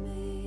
Me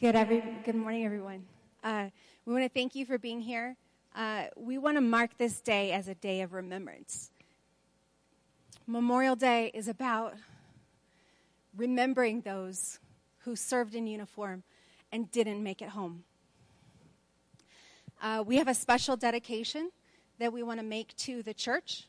Good, every, good morning, everyone. Uh, we want to thank you for being here. Uh, we want to mark this day as a day of remembrance. Memorial Day is about remembering those who served in uniform and didn't make it home. Uh, we have a special dedication that we want to make to the church.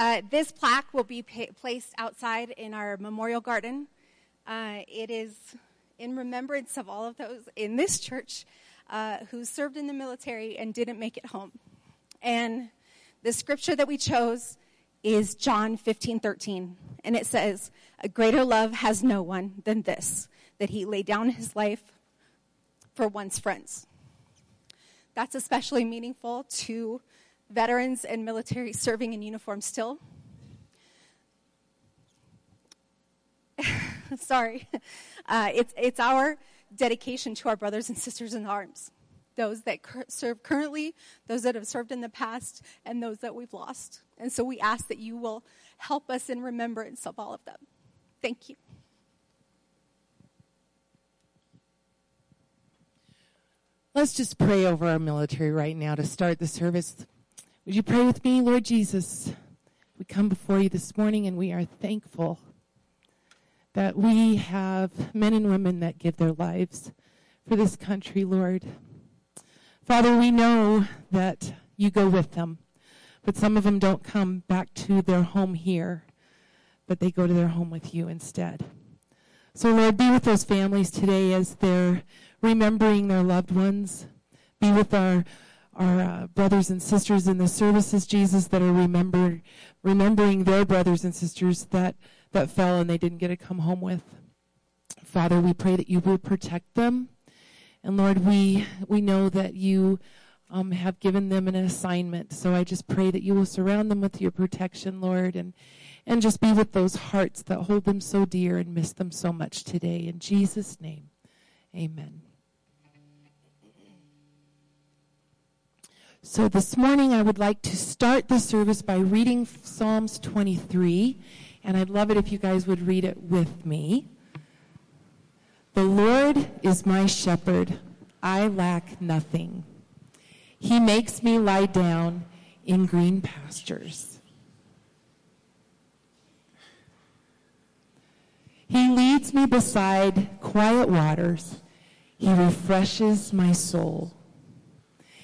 Uh, this plaque will be pa- placed outside in our memorial garden. Uh, it is in remembrance of all of those in this church uh, who served in the military and didn't make it home. And the scripture that we chose is John 15 13. And it says, A greater love has no one than this, that he laid down his life for one's friends. That's especially meaningful to veterans and military serving in uniform still. Sorry. Uh, it's, it's our dedication to our brothers and sisters in arms those that cur- serve currently, those that have served in the past, and those that we've lost. And so we ask that you will help us in remembrance of all of them. Thank you. Let's just pray over our military right now to start the service. Would you pray with me, Lord Jesus? We come before you this morning and we are thankful that we have men and women that give their lives for this country, Lord. Father, we know that you go with them, but some of them don't come back to their home here, but they go to their home with you instead. So, Lord, be with those families today as they're remembering their loved ones. Be with our our uh, brothers and sisters in the services, Jesus, that are remember, remembering their brothers and sisters that, that fell and they didn't get to come home with. Father, we pray that you will protect them. And Lord, we, we know that you um, have given them an assignment. So I just pray that you will surround them with your protection, Lord, and, and just be with those hearts that hold them so dear and miss them so much today. In Jesus' name, amen. So this morning I would like to start the service by reading Psalms 23, and I'd love it if you guys would read it with me. The Lord is my shepherd, I lack nothing. He makes me lie down in green pastures. He leads me beside quiet waters. He refreshes my soul.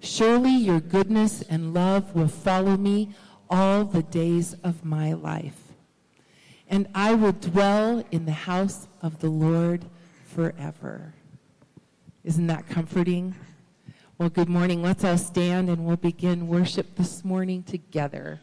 Surely your goodness and love will follow me all the days of my life. And I will dwell in the house of the Lord forever. Isn't that comforting? Well, good morning. Let's all stand and we'll begin worship this morning together.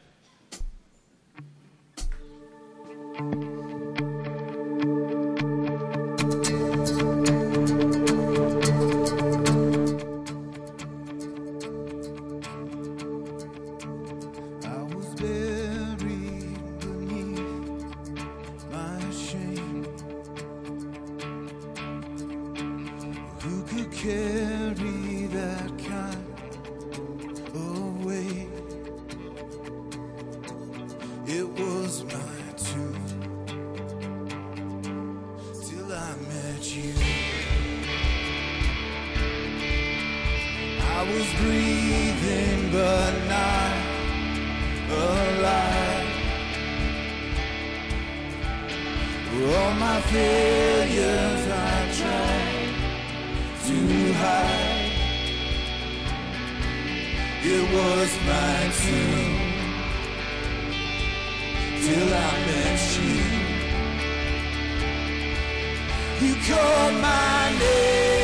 All my failures I tried to hide. It was my tomb till I met you. You called my name.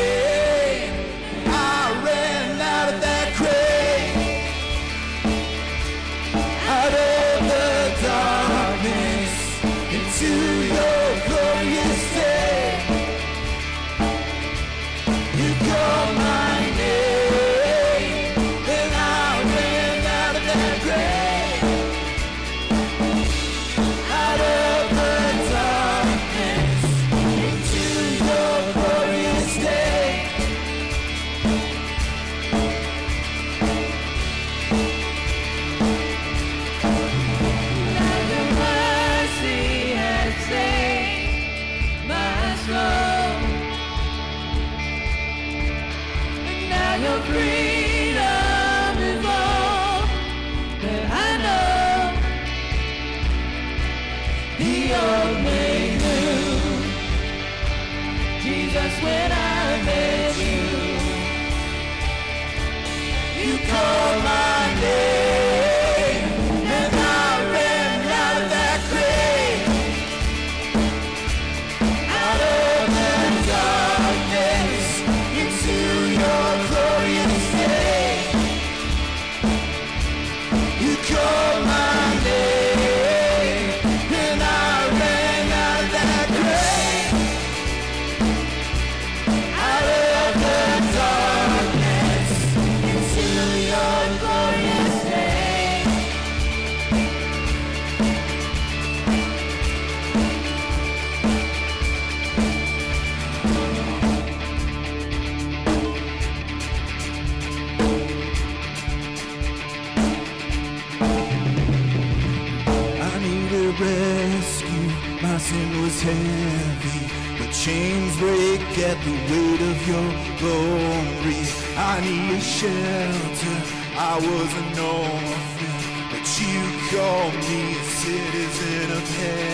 your glory. I need a shelter. I was an orphan, but you called me a citizen of heaven.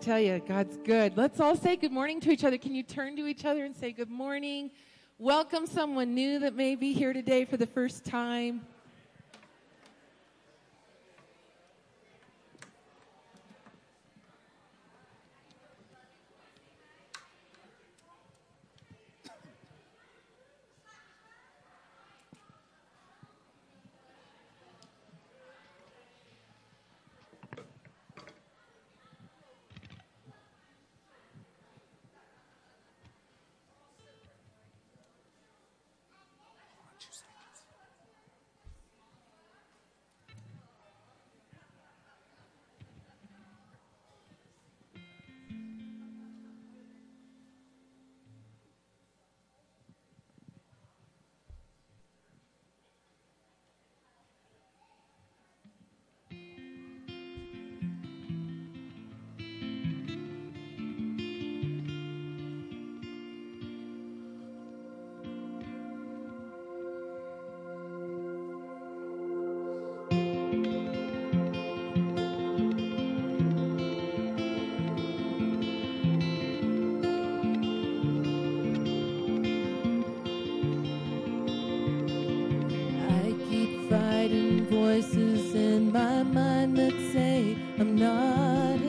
tell you, God's good. Let's all say good morning to each other. Can you turn to each other and say good morning? Welcome someone new that may be here today for the first time. hidden voices in my mind that say I'm not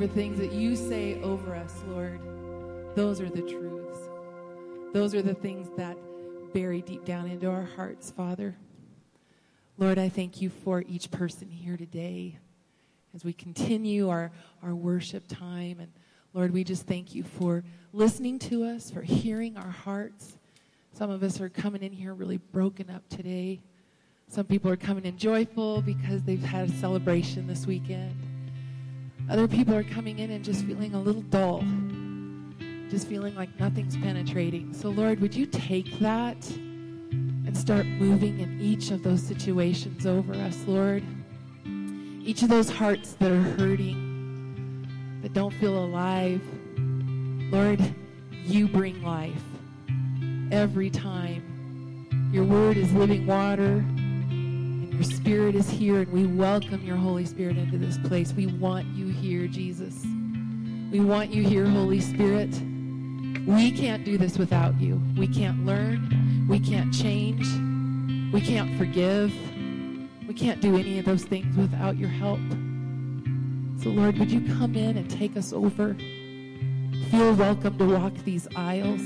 for things that you say over us, Lord. Those are the truths. Those are the things that bury deep down into our hearts, Father. Lord, I thank you for each person here today as we continue our, our worship time. And Lord, we just thank you for listening to us, for hearing our hearts. Some of us are coming in here really broken up today. Some people are coming in joyful because they've had a celebration this weekend. Other people are coming in and just feeling a little dull, just feeling like nothing's penetrating. So, Lord, would you take that and start moving in each of those situations over us, Lord? Each of those hearts that are hurting, that don't feel alive, Lord, you bring life every time. Your word is living water, your spirit is here, and we welcome your Holy Spirit into this place. We want you here, Jesus. We want you here, Holy Spirit. We can't do this without you. We can't learn. We can't change. We can't forgive. We can't do any of those things without your help. So, Lord, would you come in and take us over? Feel welcome to walk these aisles,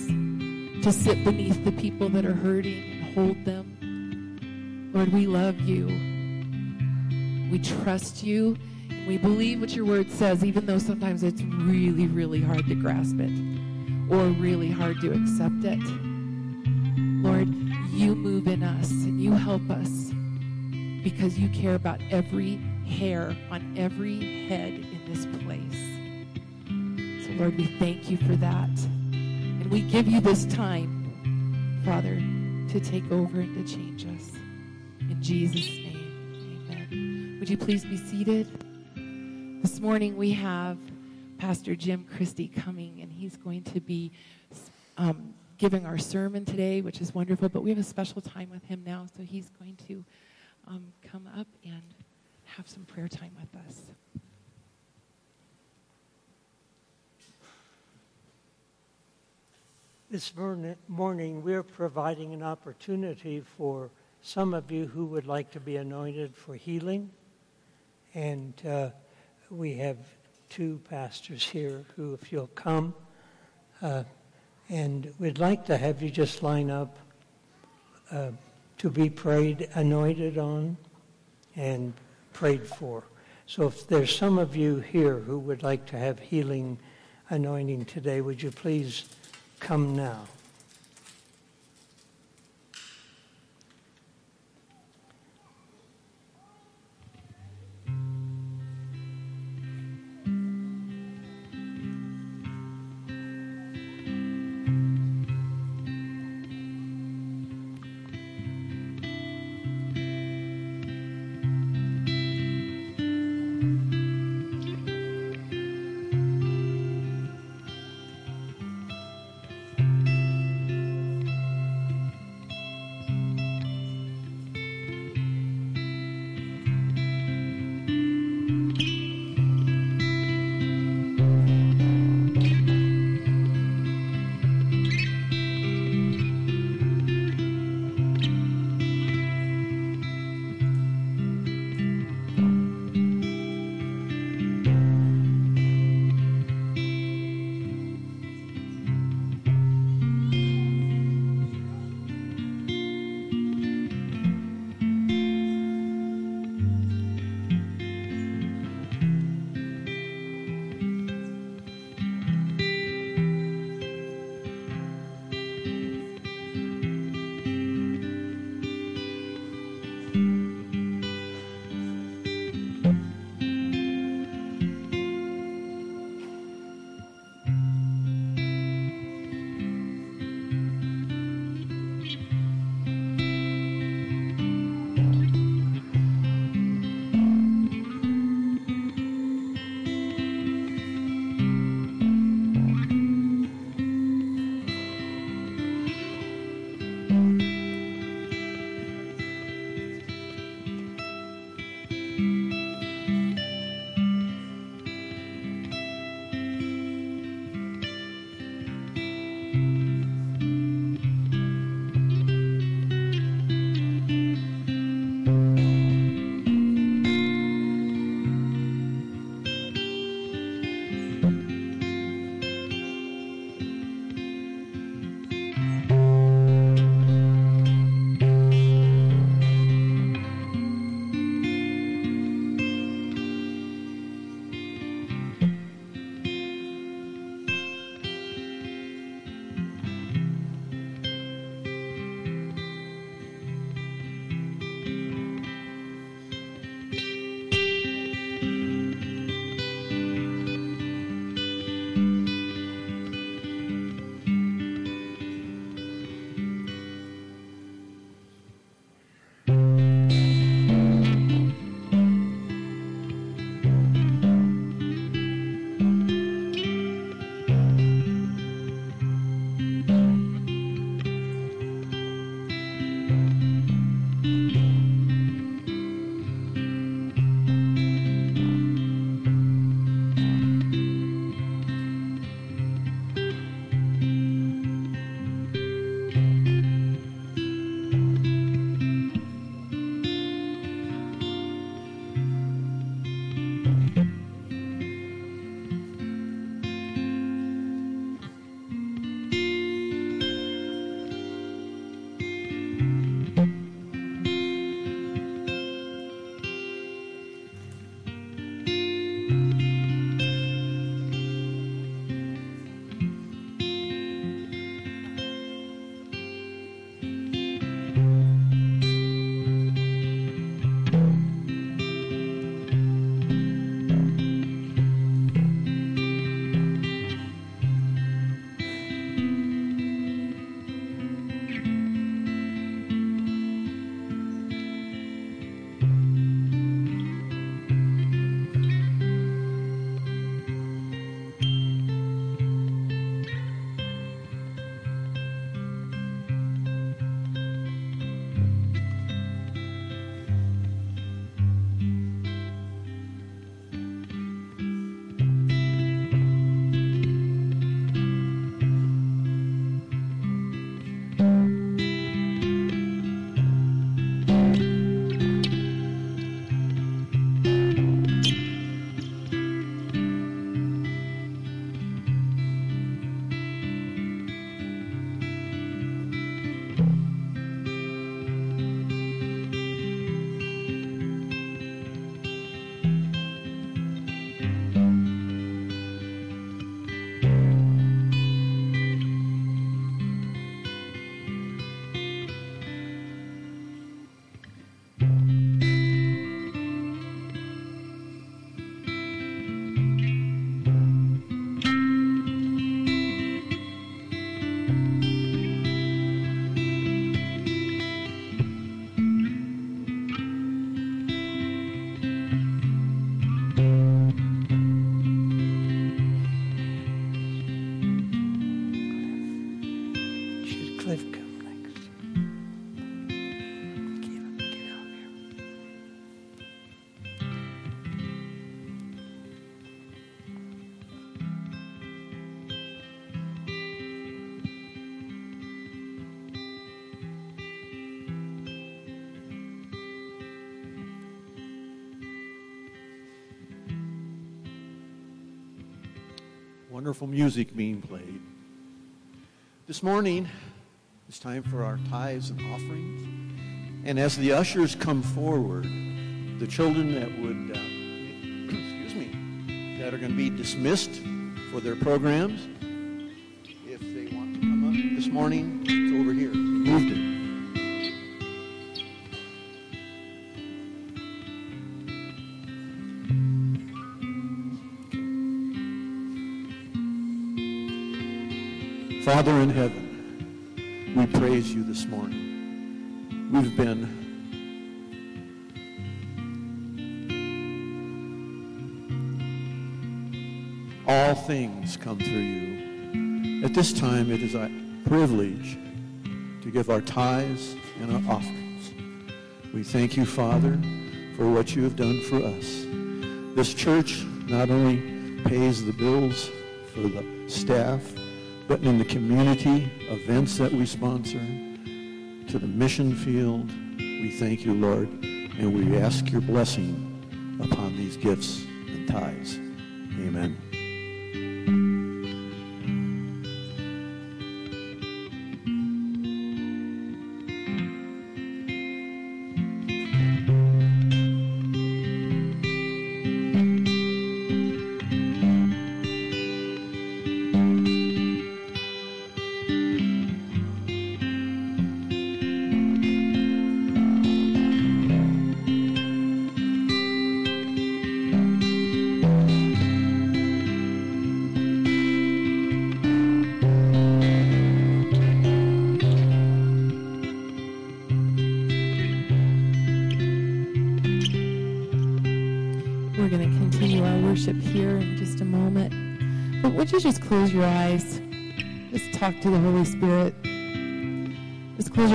to sit beneath the people that are hurting and hold them. Lord, we love you. We trust you. And we believe what your word says, even though sometimes it's really, really hard to grasp it or really hard to accept it. Lord, you move in us and you help us because you care about every hair on every head in this place. So, Lord, we thank you for that. And we give you this time, Father, to take over and to change us. Jesus' name, amen. Would you please be seated? This morning we have Pastor Jim Christie coming, and he's going to be um, giving our sermon today, which is wonderful. But we have a special time with him now, so he's going to um, come up and have some prayer time with us. This morn- morning, we're providing an opportunity for some of you who would like to be anointed for healing. And uh, we have two pastors here who, if you'll come, uh, and we'd like to have you just line up uh, to be prayed, anointed on, and prayed for. So if there's some of you here who would like to have healing anointing today, would you please come now? Wonderful music being played. This morning, it's time for our tithes and offerings. And as the ushers come forward, the children that would, uh, excuse me, that are going to be dismissed for their programs, if they want to come up this morning, it's over here. Moved it. Father in heaven, we praise you this morning. We've been all things come through you. At this time, it is a privilege to give our tithes and our offerings. We thank you, Father, for what you have done for us. This church not only pays the bills for the staff, but in the community events that we sponsor, to the mission field, we thank you, Lord, and we ask your blessing upon these gifts and tithes.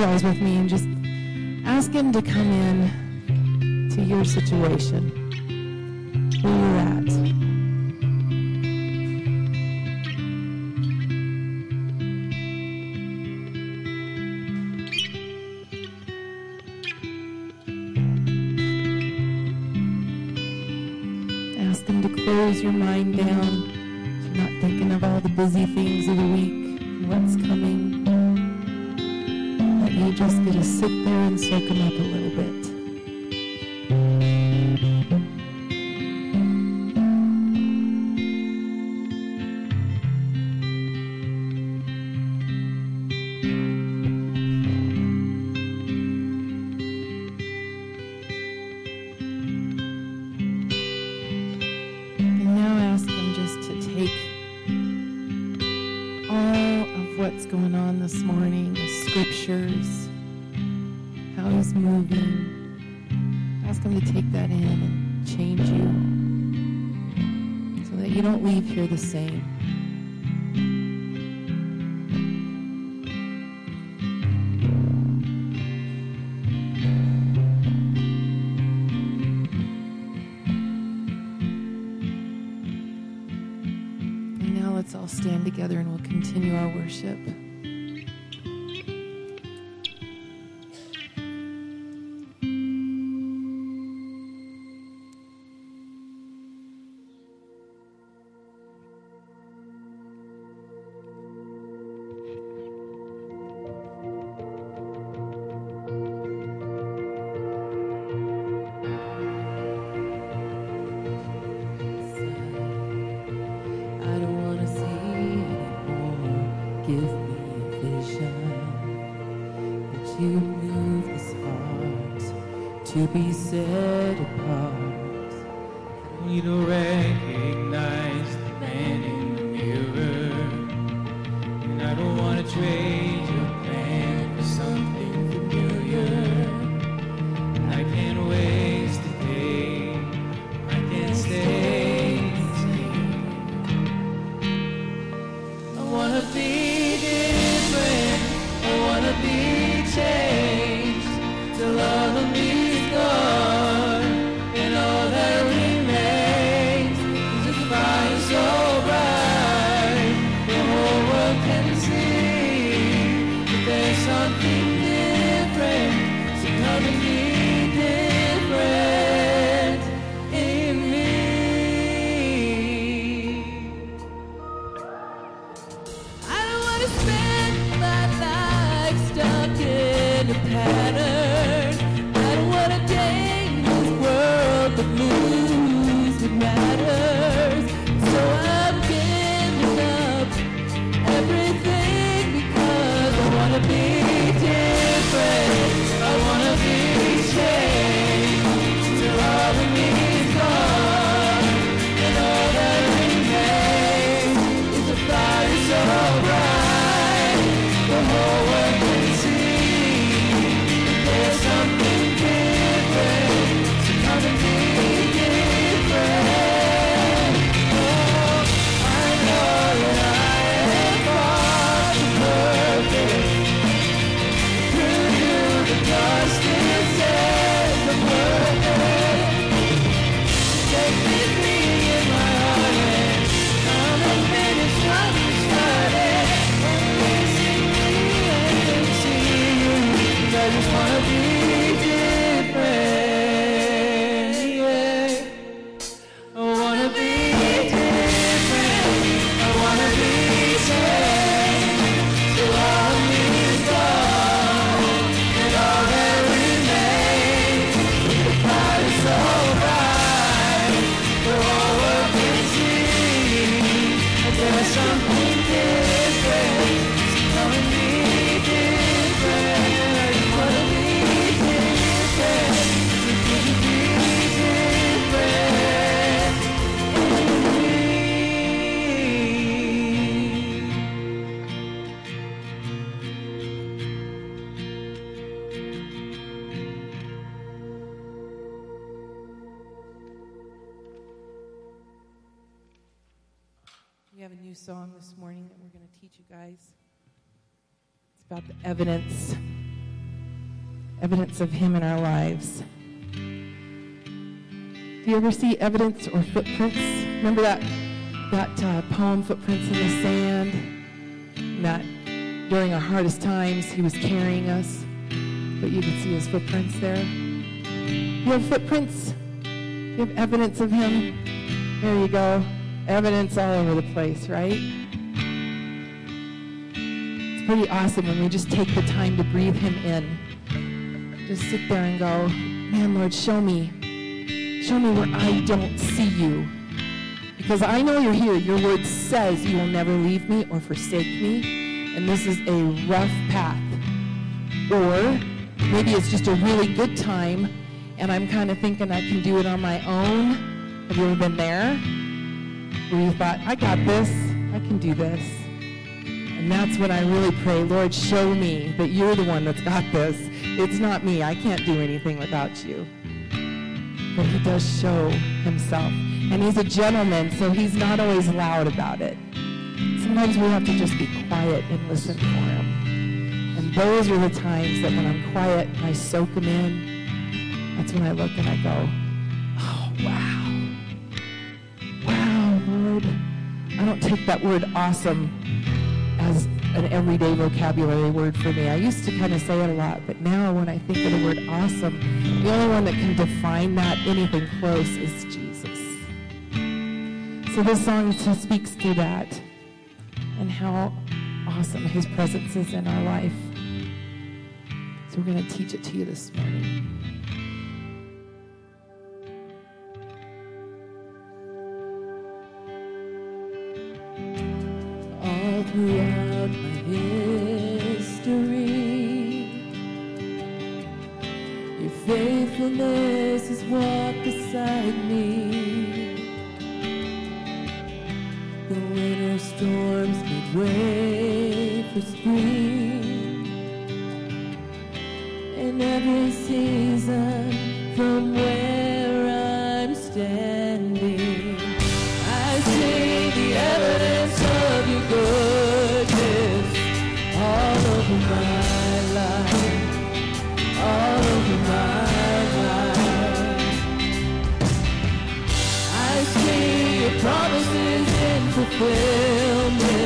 With me and just ask Him to come in to your situation, where you're at. Ask Him to close your mind down. You're not thinking of all the busy things of the week what's coming. Just get to sit there and soak Him up a little bit. Worship. Evidence of Him in our lives. Do you ever see evidence or footprints? Remember that that uh, poem, "Footprints in the Sand"? And that during our hardest times, He was carrying us, but you could see His footprints there. You have footprints. You have evidence of Him. There you go. Evidence all over the place, right? It's pretty awesome when we just take the time to breathe Him in. Just sit there and go, man, Lord, show me. Show me where I don't see you. Because I know you're here. Your word says you will never leave me or forsake me. And this is a rough path. Or maybe it's just a really good time and I'm kind of thinking I can do it on my own. Have you ever been there? Where you thought, I got this, I can do this. And that's when I really pray, Lord, show me that you're the one that's got this. It's not me. I can't do anything without you. But he does show himself. And he's a gentleman, so he's not always loud about it. Sometimes we have to just be quiet and listen for him. And those are the times that when I'm quiet and I soak him in, that's when I look and I go, oh, wow. Wow, Lord. I don't take that word awesome as an everyday vocabulary word for me. I used to kind of say it a lot, but now when I think of the word awesome, the only one that can define that anything close is Jesus. So this song speaks to that and how awesome his presence is in our life. So we're going to teach it to you this morning. Throughout my history. Your faithfulness has walked beside me. The winter storms made way for spring. In every season from where I'm standing. Promises in fulfillment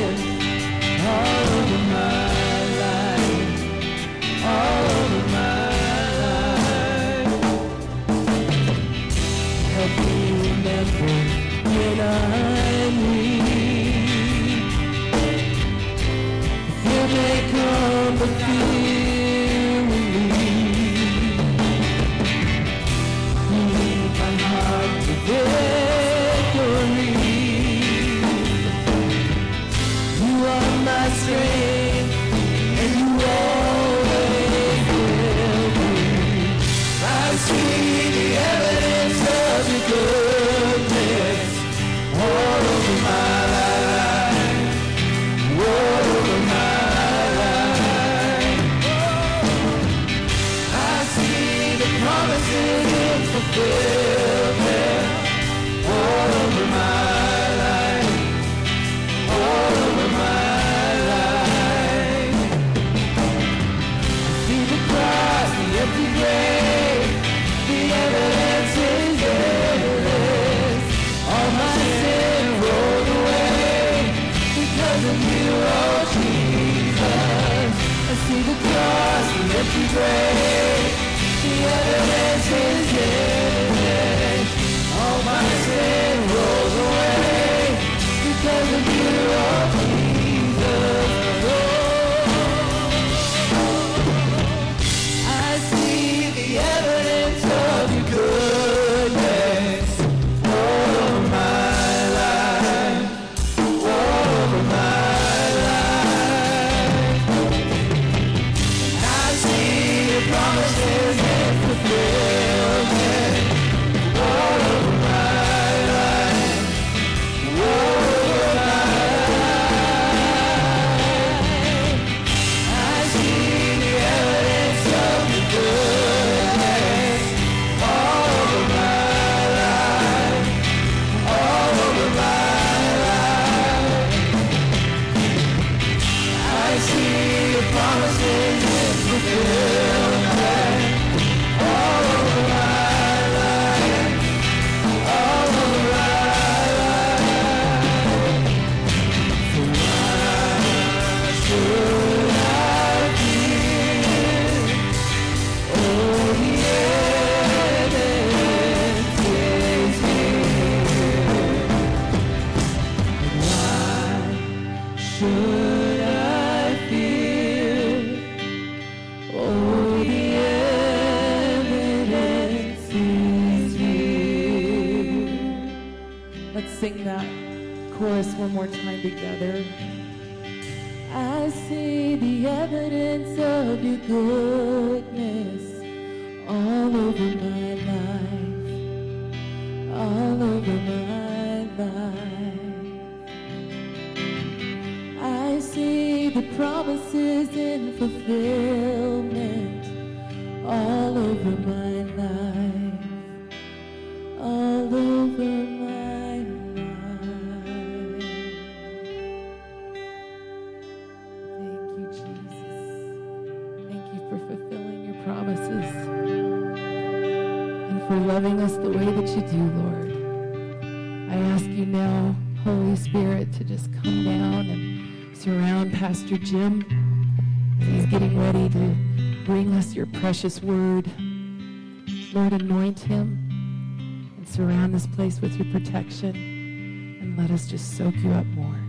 more time together. I see the evidence of your goodness all over Pastor Jim he's getting ready to bring us your precious word. Lord, anoint him and surround this place with your protection and let us just soak you up more.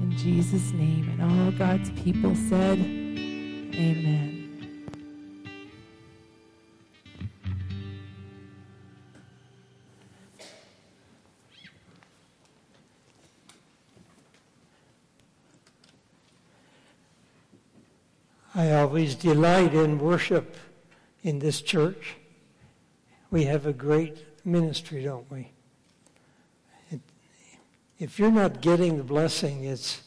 In Jesus' name. And all God's people said, Amen. Always delight in worship in this church. We have a great ministry, don't we? It, if you're not getting the blessing, it's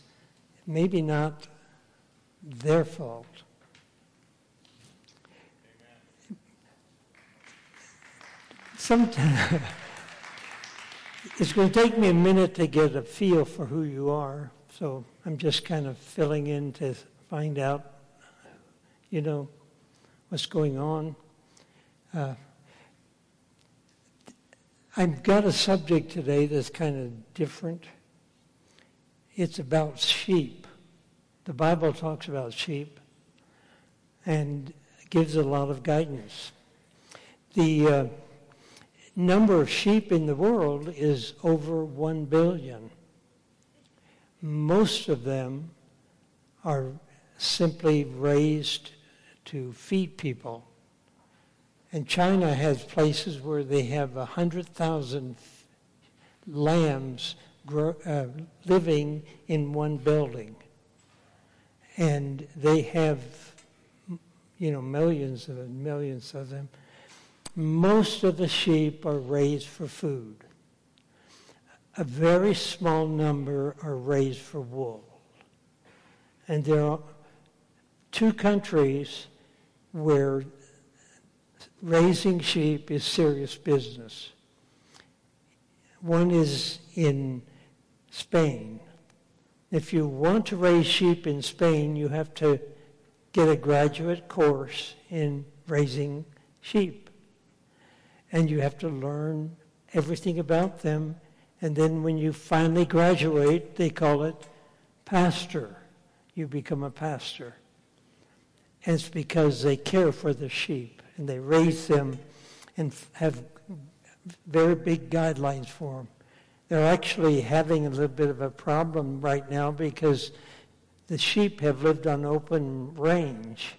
maybe not their fault. Sometimes it's going to take me a minute to get a feel for who you are, so I'm just kind of filling in to find out you know, what's going on. Uh, I've got a subject today that's kind of different. It's about sheep. The Bible talks about sheep and gives a lot of guidance. The uh, number of sheep in the world is over 1 billion. Most of them are simply raised to feed people. And China has places where they have 100,000 lambs grow, uh, living in one building. And they have, you know, millions and millions of them. Most of the sheep are raised for food. A very small number are raised for wool. And there are two countries where raising sheep is serious business. One is in Spain. If you want to raise sheep in Spain, you have to get a graduate course in raising sheep. And you have to learn everything about them. And then when you finally graduate, they call it pastor. You become a pastor. And it's because they care for the sheep and they raise them and have very big guidelines for them. They're actually having a little bit of a problem right now because the sheep have lived on open range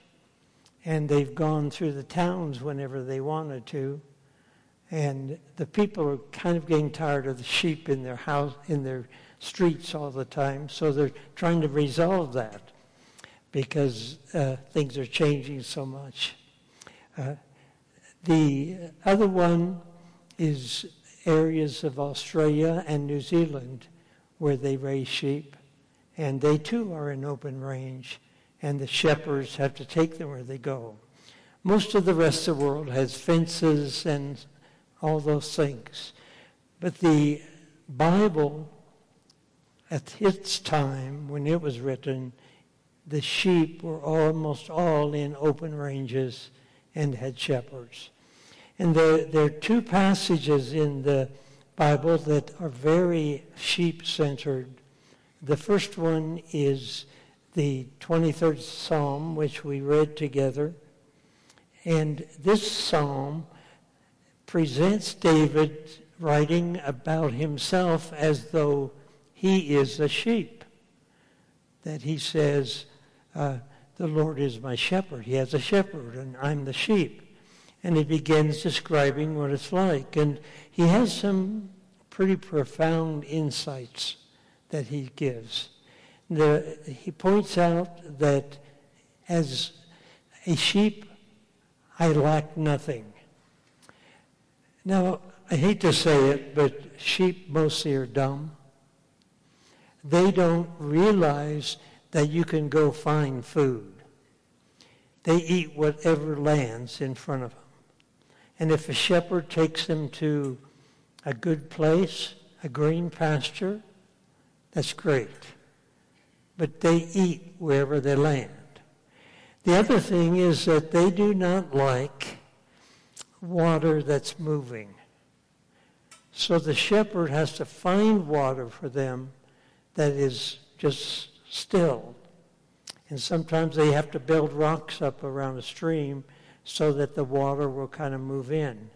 and they've gone through the towns whenever they wanted to. And the people are kind of getting tired of the sheep in their house, in their streets all the time, so they're trying to resolve that because uh, things are changing so much. Uh, the other one is areas of Australia and New Zealand where they raise sheep, and they too are in open range, and the shepherds have to take them where they go. Most of the rest of the world has fences and all those things. But the Bible, at its time, when it was written, the sheep were almost all in open ranges and had shepherds. And there, there are two passages in the Bible that are very sheep centered. The first one is the 23rd Psalm, which we read together. And this psalm presents David writing about himself as though he is a sheep. that he says, uh, The Lord is my shepherd. He has a shepherd, and I'm the sheep. And he begins describing what it's like. And he has some pretty profound insights that he gives. The, he points out that as a sheep, I lack nothing. Now, I hate to say it, but sheep mostly are dumb. They don't realize that you can go find food. They eat whatever lands in front of them. And if a shepherd takes them to a good place, a green pasture, that's great. But they eat wherever they land. The other thing is that they do not like water that's moving. So the shepherd has to find water for them that is just still. And sometimes they have to build rocks up around a stream so that the water will kind of move in.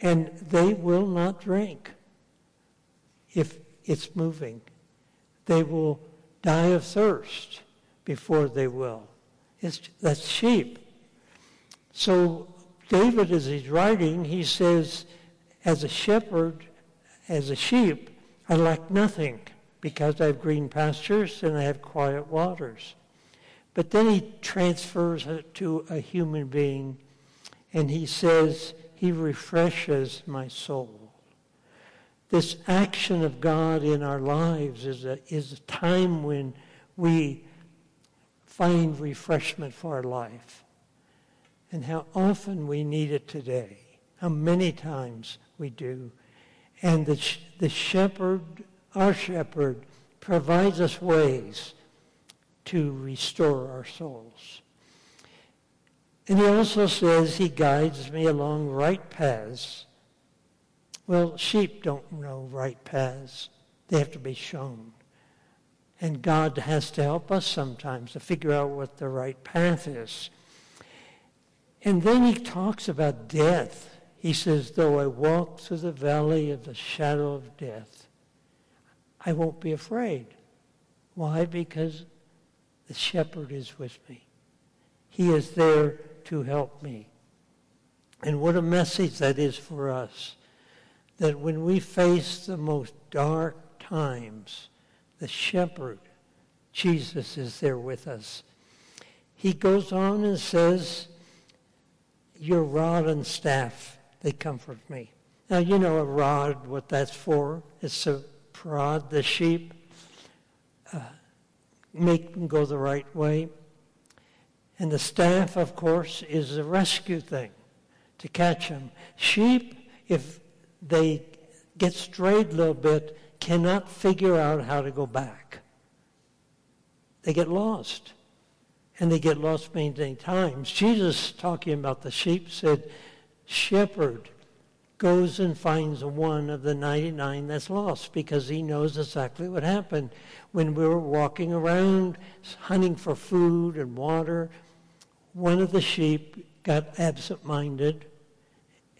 And they will not drink if it's moving. They will die of thirst before they will. It's, that's sheep. So David, as he's writing, he says, as a shepherd, as a sheep, I lack nothing because I have green pastures and I have quiet waters. But then he transfers it to a human being and he says, He refreshes my soul. This action of God in our lives is a, is a time when we find refreshment for our life. And how often we need it today. How many times we do. And the, the shepherd, our shepherd, provides us ways to restore our souls. And he also says he guides me along right paths. Well, sheep don't know right paths. They have to be shown. And God has to help us sometimes to figure out what the right path is. And then he talks about death. He says, though I walk through the valley of the shadow of death, I won't be afraid. Why? Because the shepherd is with me. He is there to help me. And what a message that is for us. That when we face the most dark times, the shepherd, Jesus, is there with us. He goes on and says, Your rod and staff they comfort me. Now, you know a rod, what that's for. It's to prod the sheep, uh, make them go the right way. And the staff, of course, is a rescue thing to catch them. Sheep, if they get strayed a little bit, cannot figure out how to go back. They get lost. And they get lost many, many times. Jesus, talking about the sheep, said, shepherd goes and finds one of the 99 that's lost because he knows exactly what happened. When we were walking around hunting for food and water, one of the sheep got absent-minded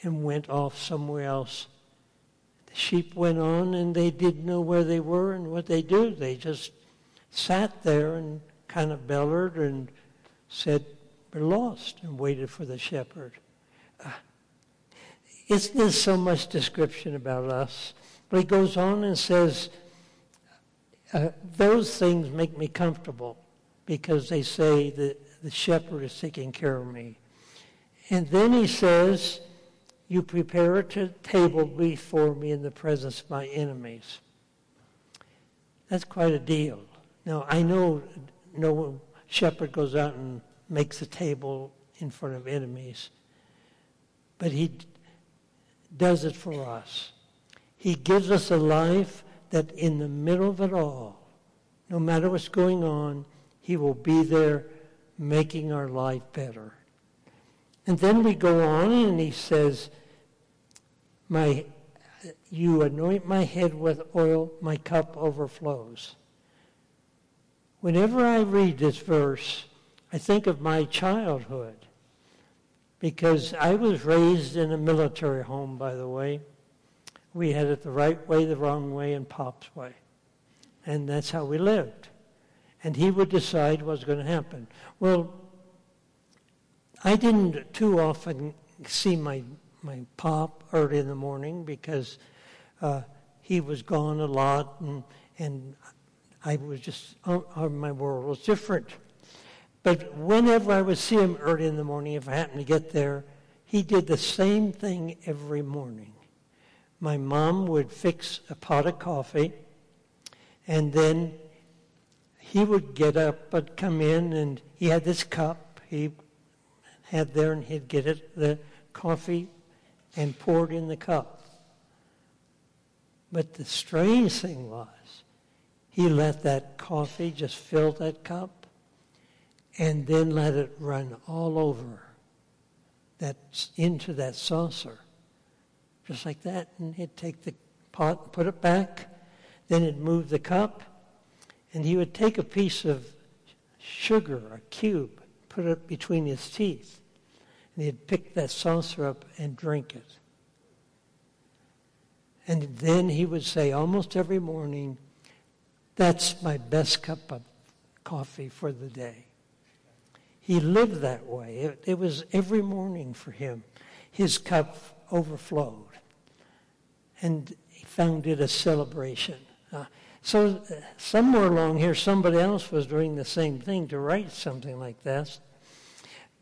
and went off somewhere else. The sheep went on and they didn't know where they were and what they do. They just sat there and kind of bellowed and said, we're lost and waited for the shepherd. Uh, isn't there so much description about us? But he goes on and says, uh, those things make me comfortable because they say that the shepherd is taking care of me. And then he says, you prepare a table before me in the presence of my enemies. That's quite a deal. Now, I know no shepherd goes out and makes a table in front of enemies, but he does it for us. He gives us a life that in the middle of it all, no matter what's going on, He will be there making our life better. And then we go on and He says, my, you anoint my head with oil, my cup overflows. Whenever I read this verse, I think of my childhood because I was raised in a military home, by the way. We had it the right way, the wrong way, and Pop's way. And that's how we lived. and he would decide what's going to happen. Well, I didn't too often see my, my pop early in the morning because uh, he was gone a lot and, and I was just, uh, my world was different. But whenever I would see him early in the morning, if I happened to get there, he did the same thing every morning. My mom would fix a pot of coffee, and then he would get up and come in, and he had this cup he had there, and he'd get it, the coffee and pour it in the cup. But the strange thing was, he let that coffee just fill that cup and then let it run all over that into that saucer. Just like that. And he'd take the pot and put it back. Then he'd move the cup. And he would take a piece of sugar, a cube, put it between his teeth. And he'd pick that saucer up and drink it. And then he would say almost every morning, That's my best cup of coffee for the day. He lived that way. It, it was every morning for him. His cup overflowed. And he found it a celebration. Uh, so uh, somewhere along here, somebody else was doing the same thing to write something like this.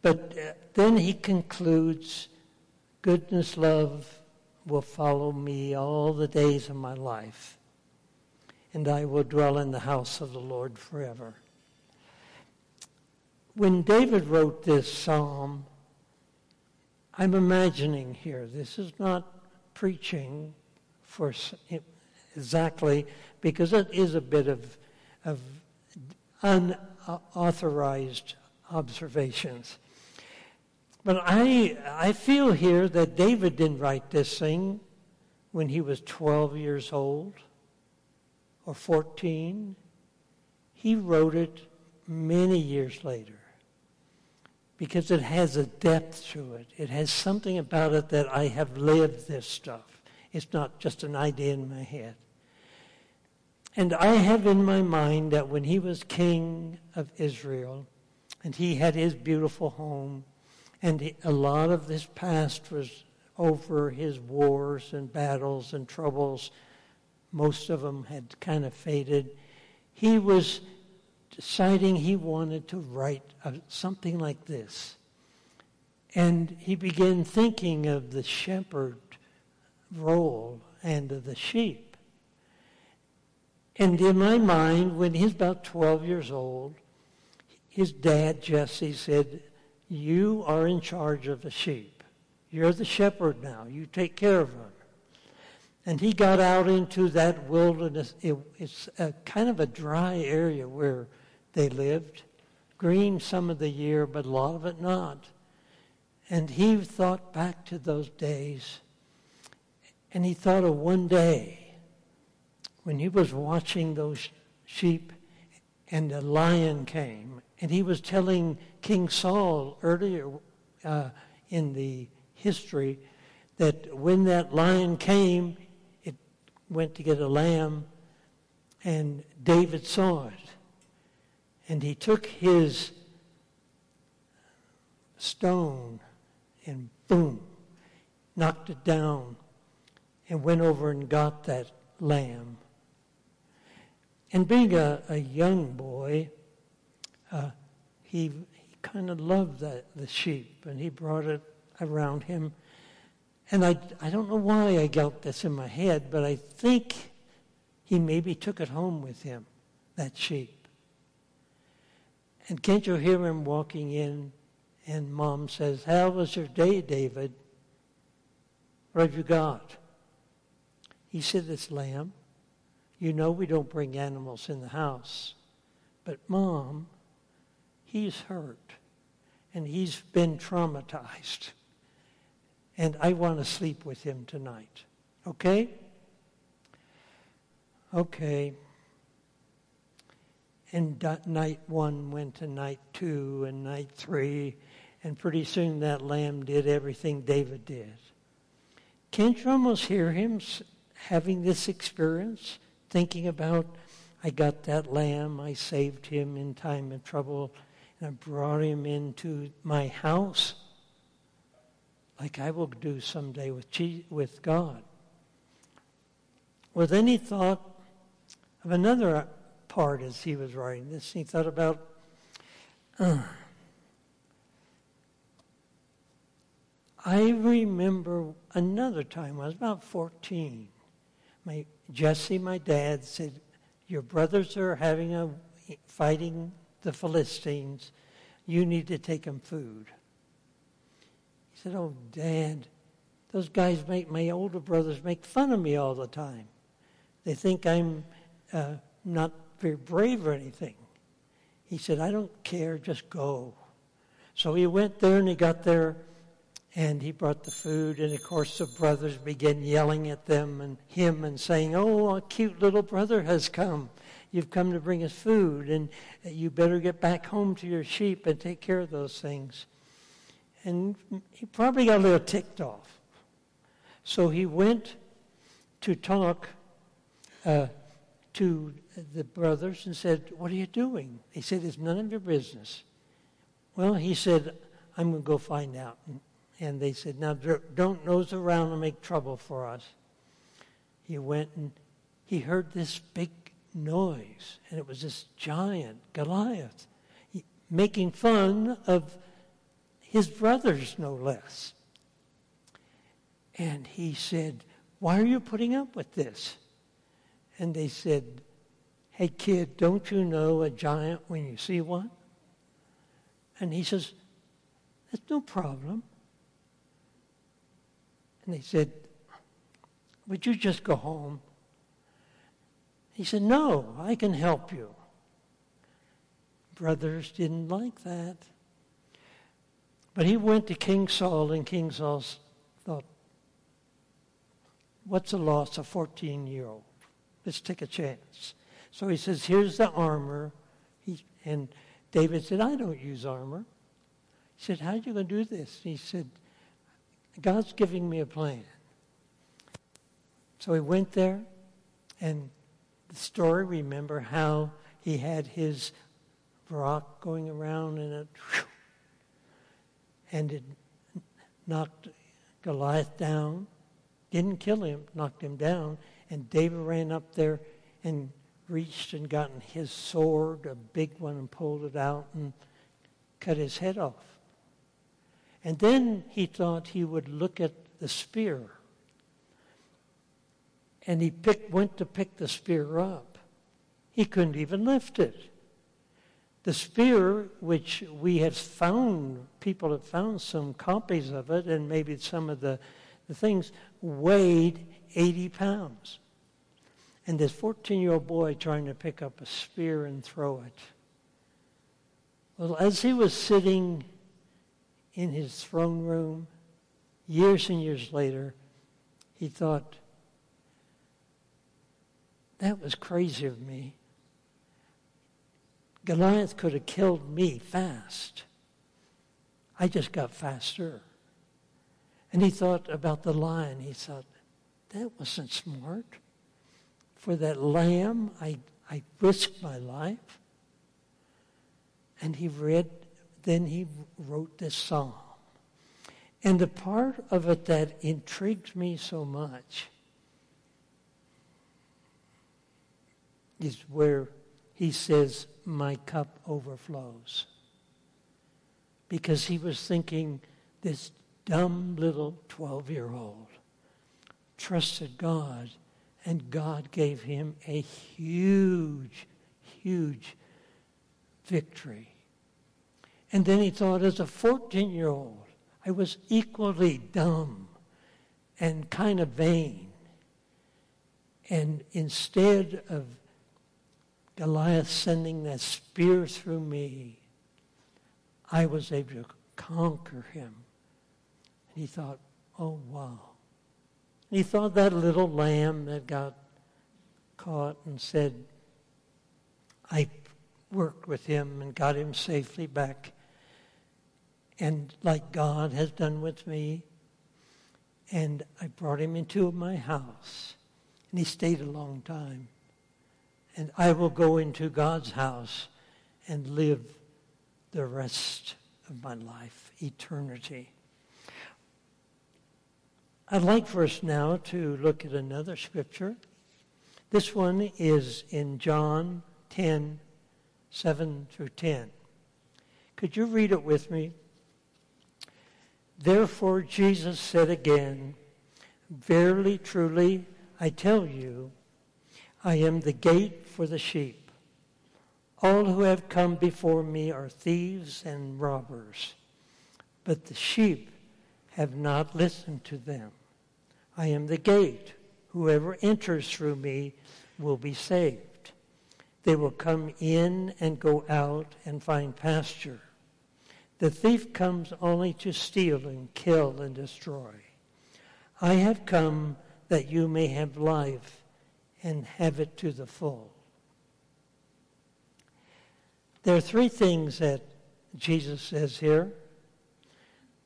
But uh, then he concludes, goodness, love will follow me all the days of my life, and I will dwell in the house of the Lord forever. When David wrote this psalm, I'm imagining here, this is not preaching for exactly, because it is a bit of, of unauthorized observations. But I, I feel here that David didn't write this thing when he was 12 years old or 14. He wrote it many years later because it has a depth to it. It has something about it that I have lived this stuff. It's not just an idea in my head. And I have in my mind that when he was king of Israel and he had his beautiful home, and he, a lot of this past was over his wars and battles and troubles, most of them had kind of faded. He was deciding he wanted to write something like this. And he began thinking of the shepherd role and of the sheep. And in my mind, when he's about 12 years old, his dad, Jesse, said, You are in charge of the sheep. You're the shepherd now. You take care of them. And he got out into that wilderness. It, it's a kind of a dry area where they lived. Green some of the year, but a lot of it not. And he thought back to those days. And he thought of one day when he was watching those sheep and a lion came. And he was telling King Saul earlier uh, in the history that when that lion came, it went to get a lamb, and David saw it. And he took his stone and boom, knocked it down and went over and got that lamb. And being a, a young boy, uh, he, he kind of loved that, the sheep and he brought it around him. And I, I don't know why I got this in my head, but I think he maybe took it home with him, that sheep. And can't you hear him walking in? And mom says, How was your day, David? What have you got? He said, This lamb. You know we don't bring animals in the house. But mom, he's hurt. And he's been traumatized. And I want to sleep with him tonight. Okay? Okay. And night one went to night two and night three, and pretty soon that lamb did everything David did. Can't you almost hear him having this experience, thinking about, I got that lamb, I saved him in time of trouble, and I brought him into my house like I will do someday with, with God. Well, then he thought of another as he was writing this. He thought about, uh, I remember another time, I was about 14. My, Jesse, my dad, said, Your brothers are having a fighting the Philistines. You need to take them food. He said, Oh, Dad, those guys make my older brothers make fun of me all the time. They think I'm uh, not very brave or anything. He said, I don't care, just go. So he went there and he got there and he brought the food. And of course, the brothers began yelling at them and him and saying, Oh, a cute little brother has come. You've come to bring us food, and you better get back home to your sheep and take care of those things. And he probably got a little ticked off. So he went to talk uh, to the brothers and said, What are you doing? He said, It's none of your business. Well, he said, I'm going to go find out. And they said, Now don't nose around and make trouble for us. He went and he heard this big noise, and it was this giant, Goliath, making fun of his brothers, no less. And he said, Why are you putting up with this? And they said, Hey, kid, don't you know a giant when you see one? And he says, That's no problem. And they said, Would you just go home? He said, No, I can help you. Brothers didn't like that. But he went to King Saul, and King Saul thought, What's the loss of 14 year old? Let's take a chance. So he says, Here's the armor. He, and David said, I don't use armor. He said, How are you going to do this? He said, God's giving me a plan. So he went there, and the story, remember how he had his rock going around and it, and it knocked Goliath down. Didn't kill him, knocked him down. And David ran up there and reached and gotten his sword, a big one, and pulled it out and cut his head off. And then he thought he would look at the spear. And he picked, went to pick the spear up. He couldn't even lift it. The spear, which we have found, people have found some copies of it, and maybe some of the, the things, weighed 80 pounds. And this 14 year old boy trying to pick up a spear and throw it. Well, as he was sitting in his throne room, years and years later, he thought, that was crazy of me. Goliath could have killed me fast. I just got faster. And he thought about the lion. He thought, that wasn't smart. For that lamb, I, I risked my life. And he read, then he wrote this psalm. And the part of it that intrigued me so much is where he says, My cup overflows. Because he was thinking, this dumb little 12 year old trusted God, and God gave him a huge, huge victory. And then he thought, as a 14 year old, I was equally dumb and kind of vain. And instead of Goliath sending that spear through me, I was able to conquer him. He thought, oh, wow. He thought that little lamb that got caught and said, I worked with him and got him safely back. And like God has done with me, and I brought him into my house. And he stayed a long time. and I will go into God's house and live the rest of my life, eternity. I'd like for us now to look at another scripture. This one is in John 10, 7 through 10. Could you read it with me? Therefore, Jesus said again, Verily, truly, I tell you, I am the gate for the sheep. All who have come before me are thieves and robbers, but the sheep have not listened to them. I am the gate. Whoever enters through me will be saved. They will come in and go out and find pasture. The thief comes only to steal and kill and destroy. I have come that you may have life and have it to the full. There are three things that Jesus says here.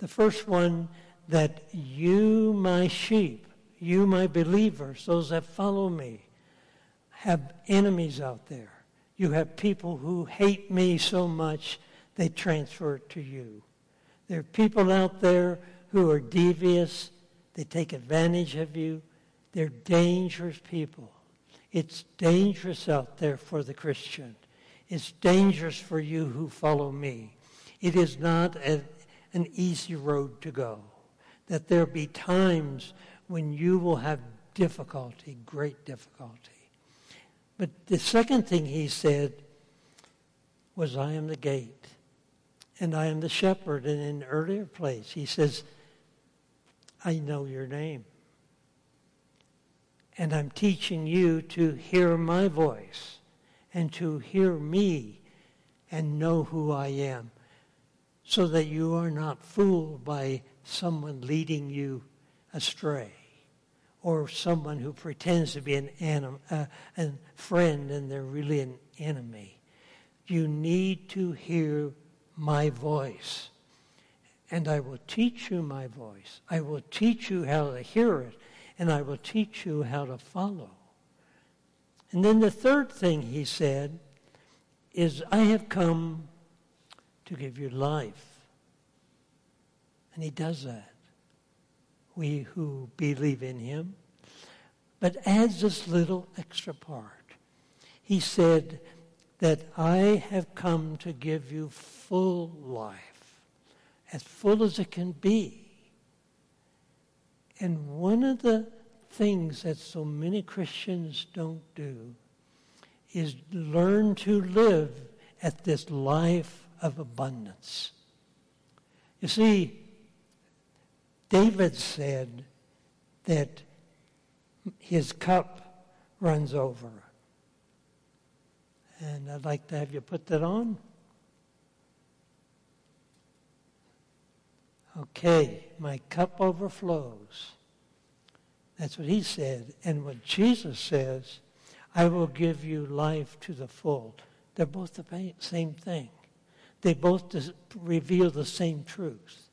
The first one, that you, my sheep, you, my believers, those that follow me, have enemies out there. You have people who hate me so much they transfer it to you. There are people out there who are devious. They take advantage of you. They're dangerous people. It's dangerous out there for the Christian. It's dangerous for you who follow me. It is not a, an easy road to go. That there be times when you will have difficulty, great difficulty. But the second thing he said was, I am the gate and I am the shepherd. And in an earlier place, he says, I know your name. And I'm teaching you to hear my voice and to hear me and know who I am so that you are not fooled by someone leading you astray or someone who pretends to be an anim, uh, a friend and they're really an enemy. You need to hear my voice. And I will teach you my voice. I will teach you how to hear it, and I will teach you how to follow. And then the third thing he said is, I have come to give you life. And he does that. We who believe in him. But adds this little extra part. He said that I have come to give you full life, as full as it can be. And one of the things that so many Christians don't do is learn to live at this life of abundance. You see, David said that his cup runs over. And I'd like to have you put that on. Okay, my cup overflows. That's what he said. And what Jesus says, I will give you life to the full. They're both the same thing. They both reveal the same truth.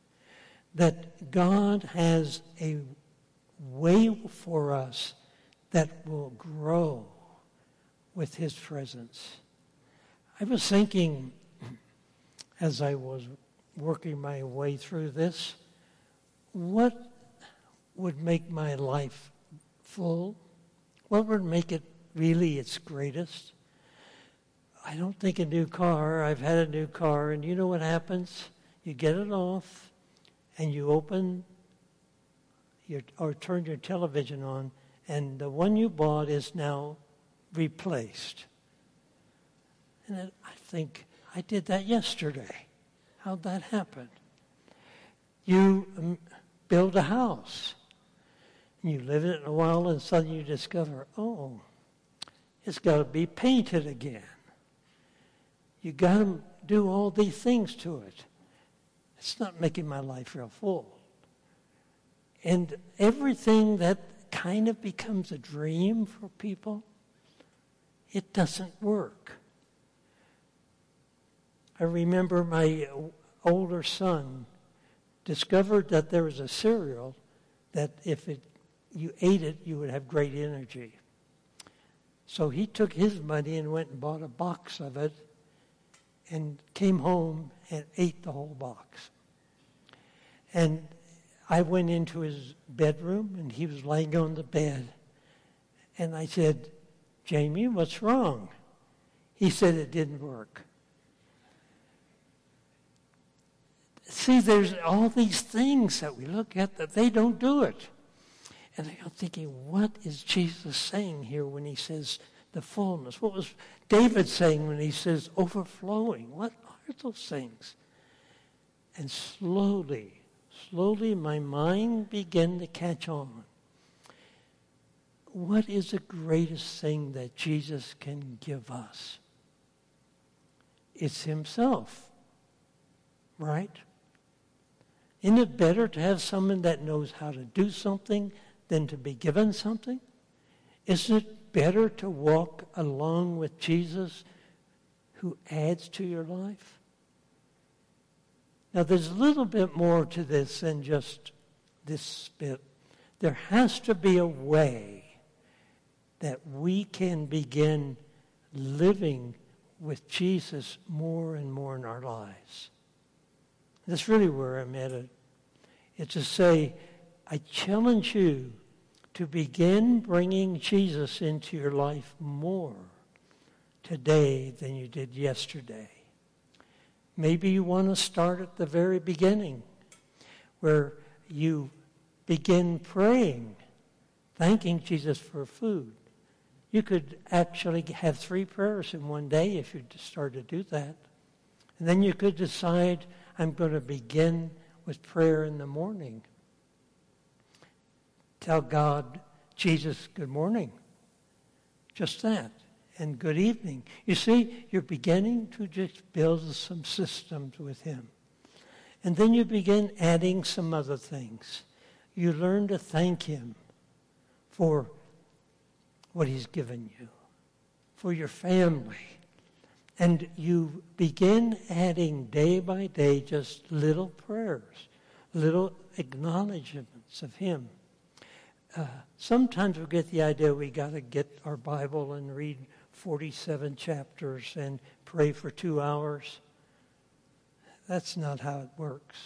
That God has a way for us that will grow with his presence. I was thinking as I was working my way through this, what would make my life full? What would make it really its greatest? I don't think a new car. I've had a new car, and you know what happens? You get it off, and you open your, or turn your television on, and the one you bought is now replaced. And I think I did that yesterday. How'd that happen? You um, build a house. And you live in it a while and suddenly you discover, oh, it's got to be painted again. You got to do all these things to it. It's not making my life real full. And everything that kind of becomes a dream for people, it doesn't work. I remember my older son discovered that there was a cereal that if it, you ate it, you would have great energy. So he took his money and went and bought a box of it and came home and ate the whole box. And I went into his bedroom and he was laying on the bed. And I said, Jamie, what's wrong? He said it didn't work. See, there's all these things that we look at that they don't do it. And I'm thinking, what is Jesus saying here when he says the fullness? What was David saying when he says overflowing? What are those things? And slowly, slowly my mind began to catch on. What is the greatest thing that Jesus can give us? It's himself, right? Isn't it better to have someone that knows how to do something than to be given something? Isn't it better to walk along with Jesus who adds to your life? Now, there's a little bit more to this than just this bit. There has to be a way that we can begin living with Jesus more and more in our lives. That's really where I'm at it. It's to say, I challenge you to begin bringing Jesus into your life more today than you did yesterday. Maybe you want to start at the very beginning where you begin praying, thanking Jesus for food. You could actually have three prayers in one day if you start to do that. And then you could decide, I'm going to begin with prayer in the morning. Tell God, Jesus, good morning. Just that. And good evening. You see, you're beginning to just build some systems with Him. And then you begin adding some other things. You learn to thank Him for what He's given you, for your family. And you begin adding day by day just little prayers, little acknowledgments of Him. Uh, sometimes we get the idea we got to get our Bible and read 47 chapters and pray for two hours. That's not how it works.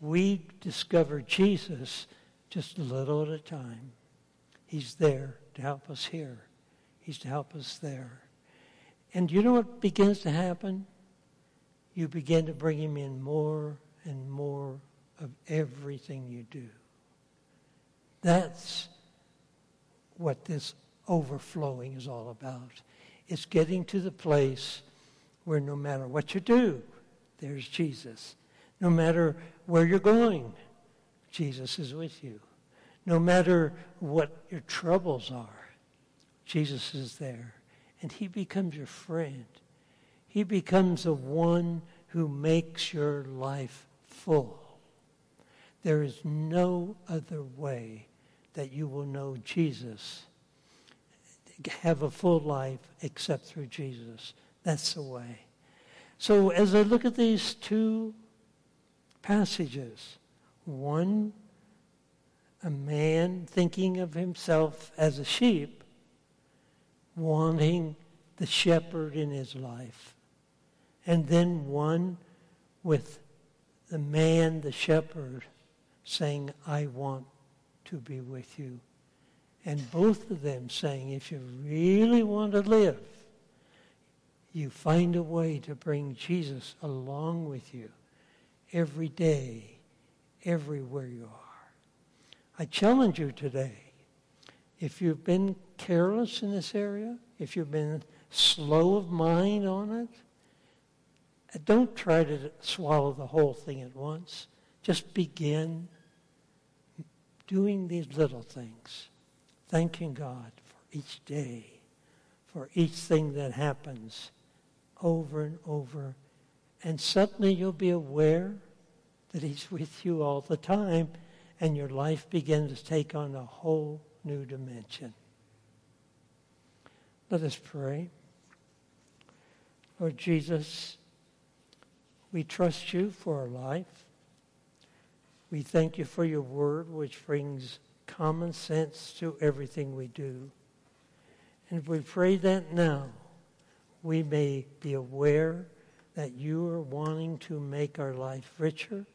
We discover Jesus just a little at a time. He's there to help us here. He's to help us there. And you know what begins to happen? You begin to bring him in more and more of everything you do. That's what this overflowing is all about. It's getting to the place where no matter what you do, there's Jesus. No matter where you're going, Jesus is with you. No matter what your troubles are, Jesus is there. And he becomes your friend. He becomes the one who makes your life full. There is no other way that you will know Jesus, have a full life except through Jesus. That's the way. So as I look at these two passages, one a man thinking of himself as a sheep, wanting the shepherd in his life. And then one with the man, the shepherd, saying, I want to be with you. And both of them saying, if you really want to live, you find a way to bring Jesus along with you every day, everywhere you are. I challenge you today. If you've been careless in this area, if you've been slow of mind on it, don't try to swallow the whole thing at once. Just begin doing these little things, thanking God for each day, for each thing that happens over and over. And suddenly you'll be aware that He's with you all the time and your life begins to take on a whole new dimension. Let us pray. Lord Jesus, we trust you for our life. We thank you for your word, which brings common sense to everything we do. And we pray that now we may be aware that you are wanting to make our life richer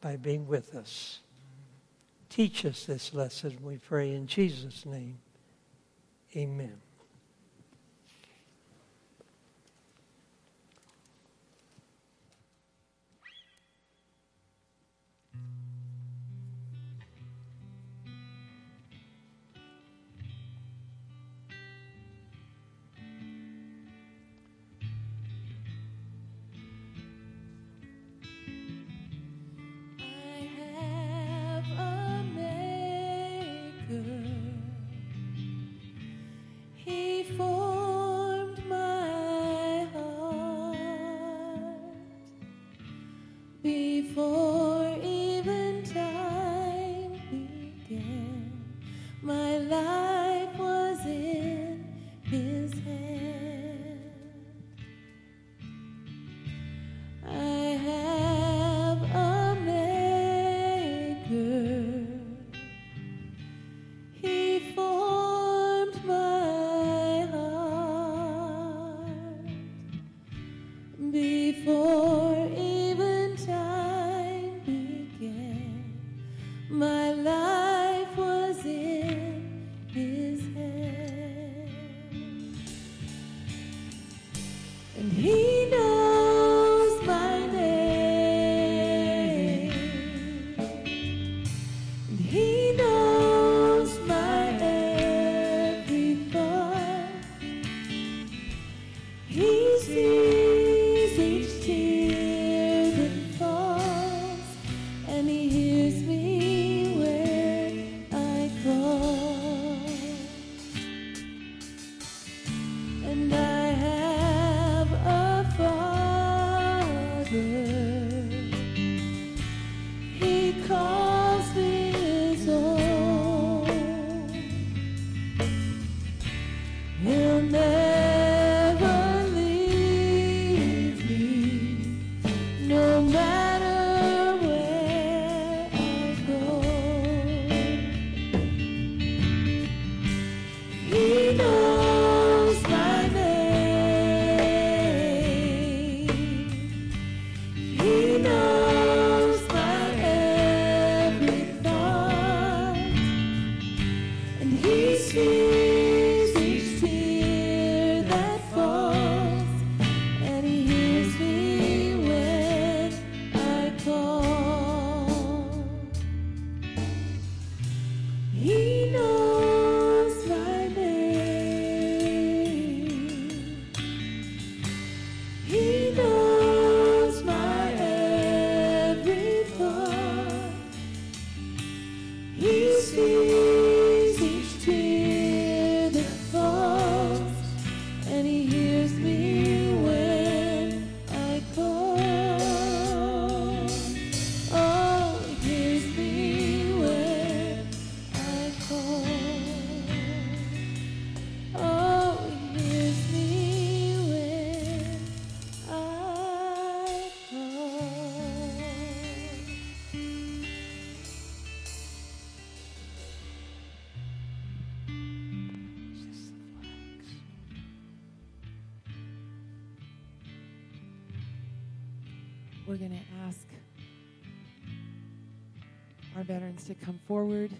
by being with us. Teach us this lesson, we pray, in Jesus' name. Amen. He we're going to ask our veterans to come forward.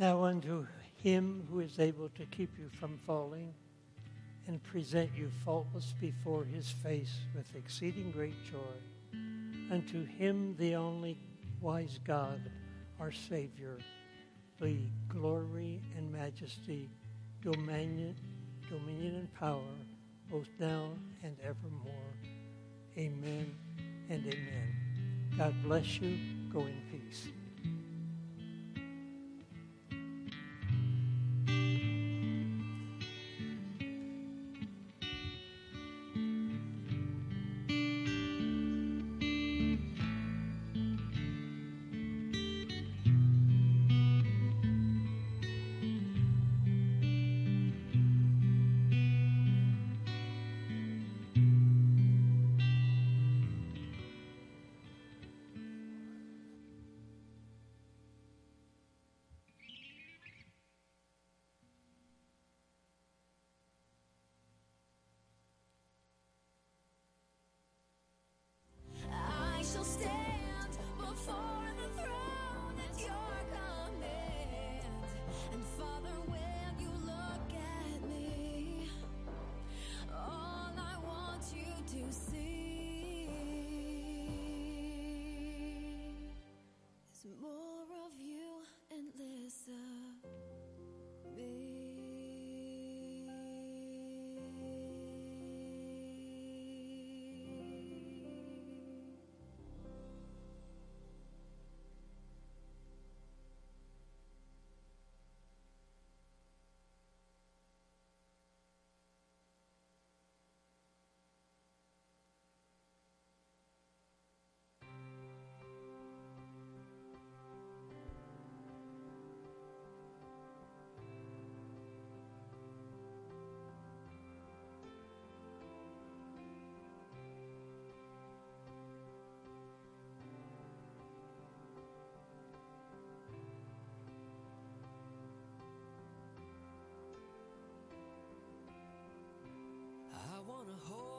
Unto him who is able to keep you from falling and present you faultless before his face with exceeding great joy. Unto him, the only wise God, our Savior, be glory and majesty, dominion, dominion and power, both now and evermore. Amen and amen. God bless you. Go in peace. gonna hold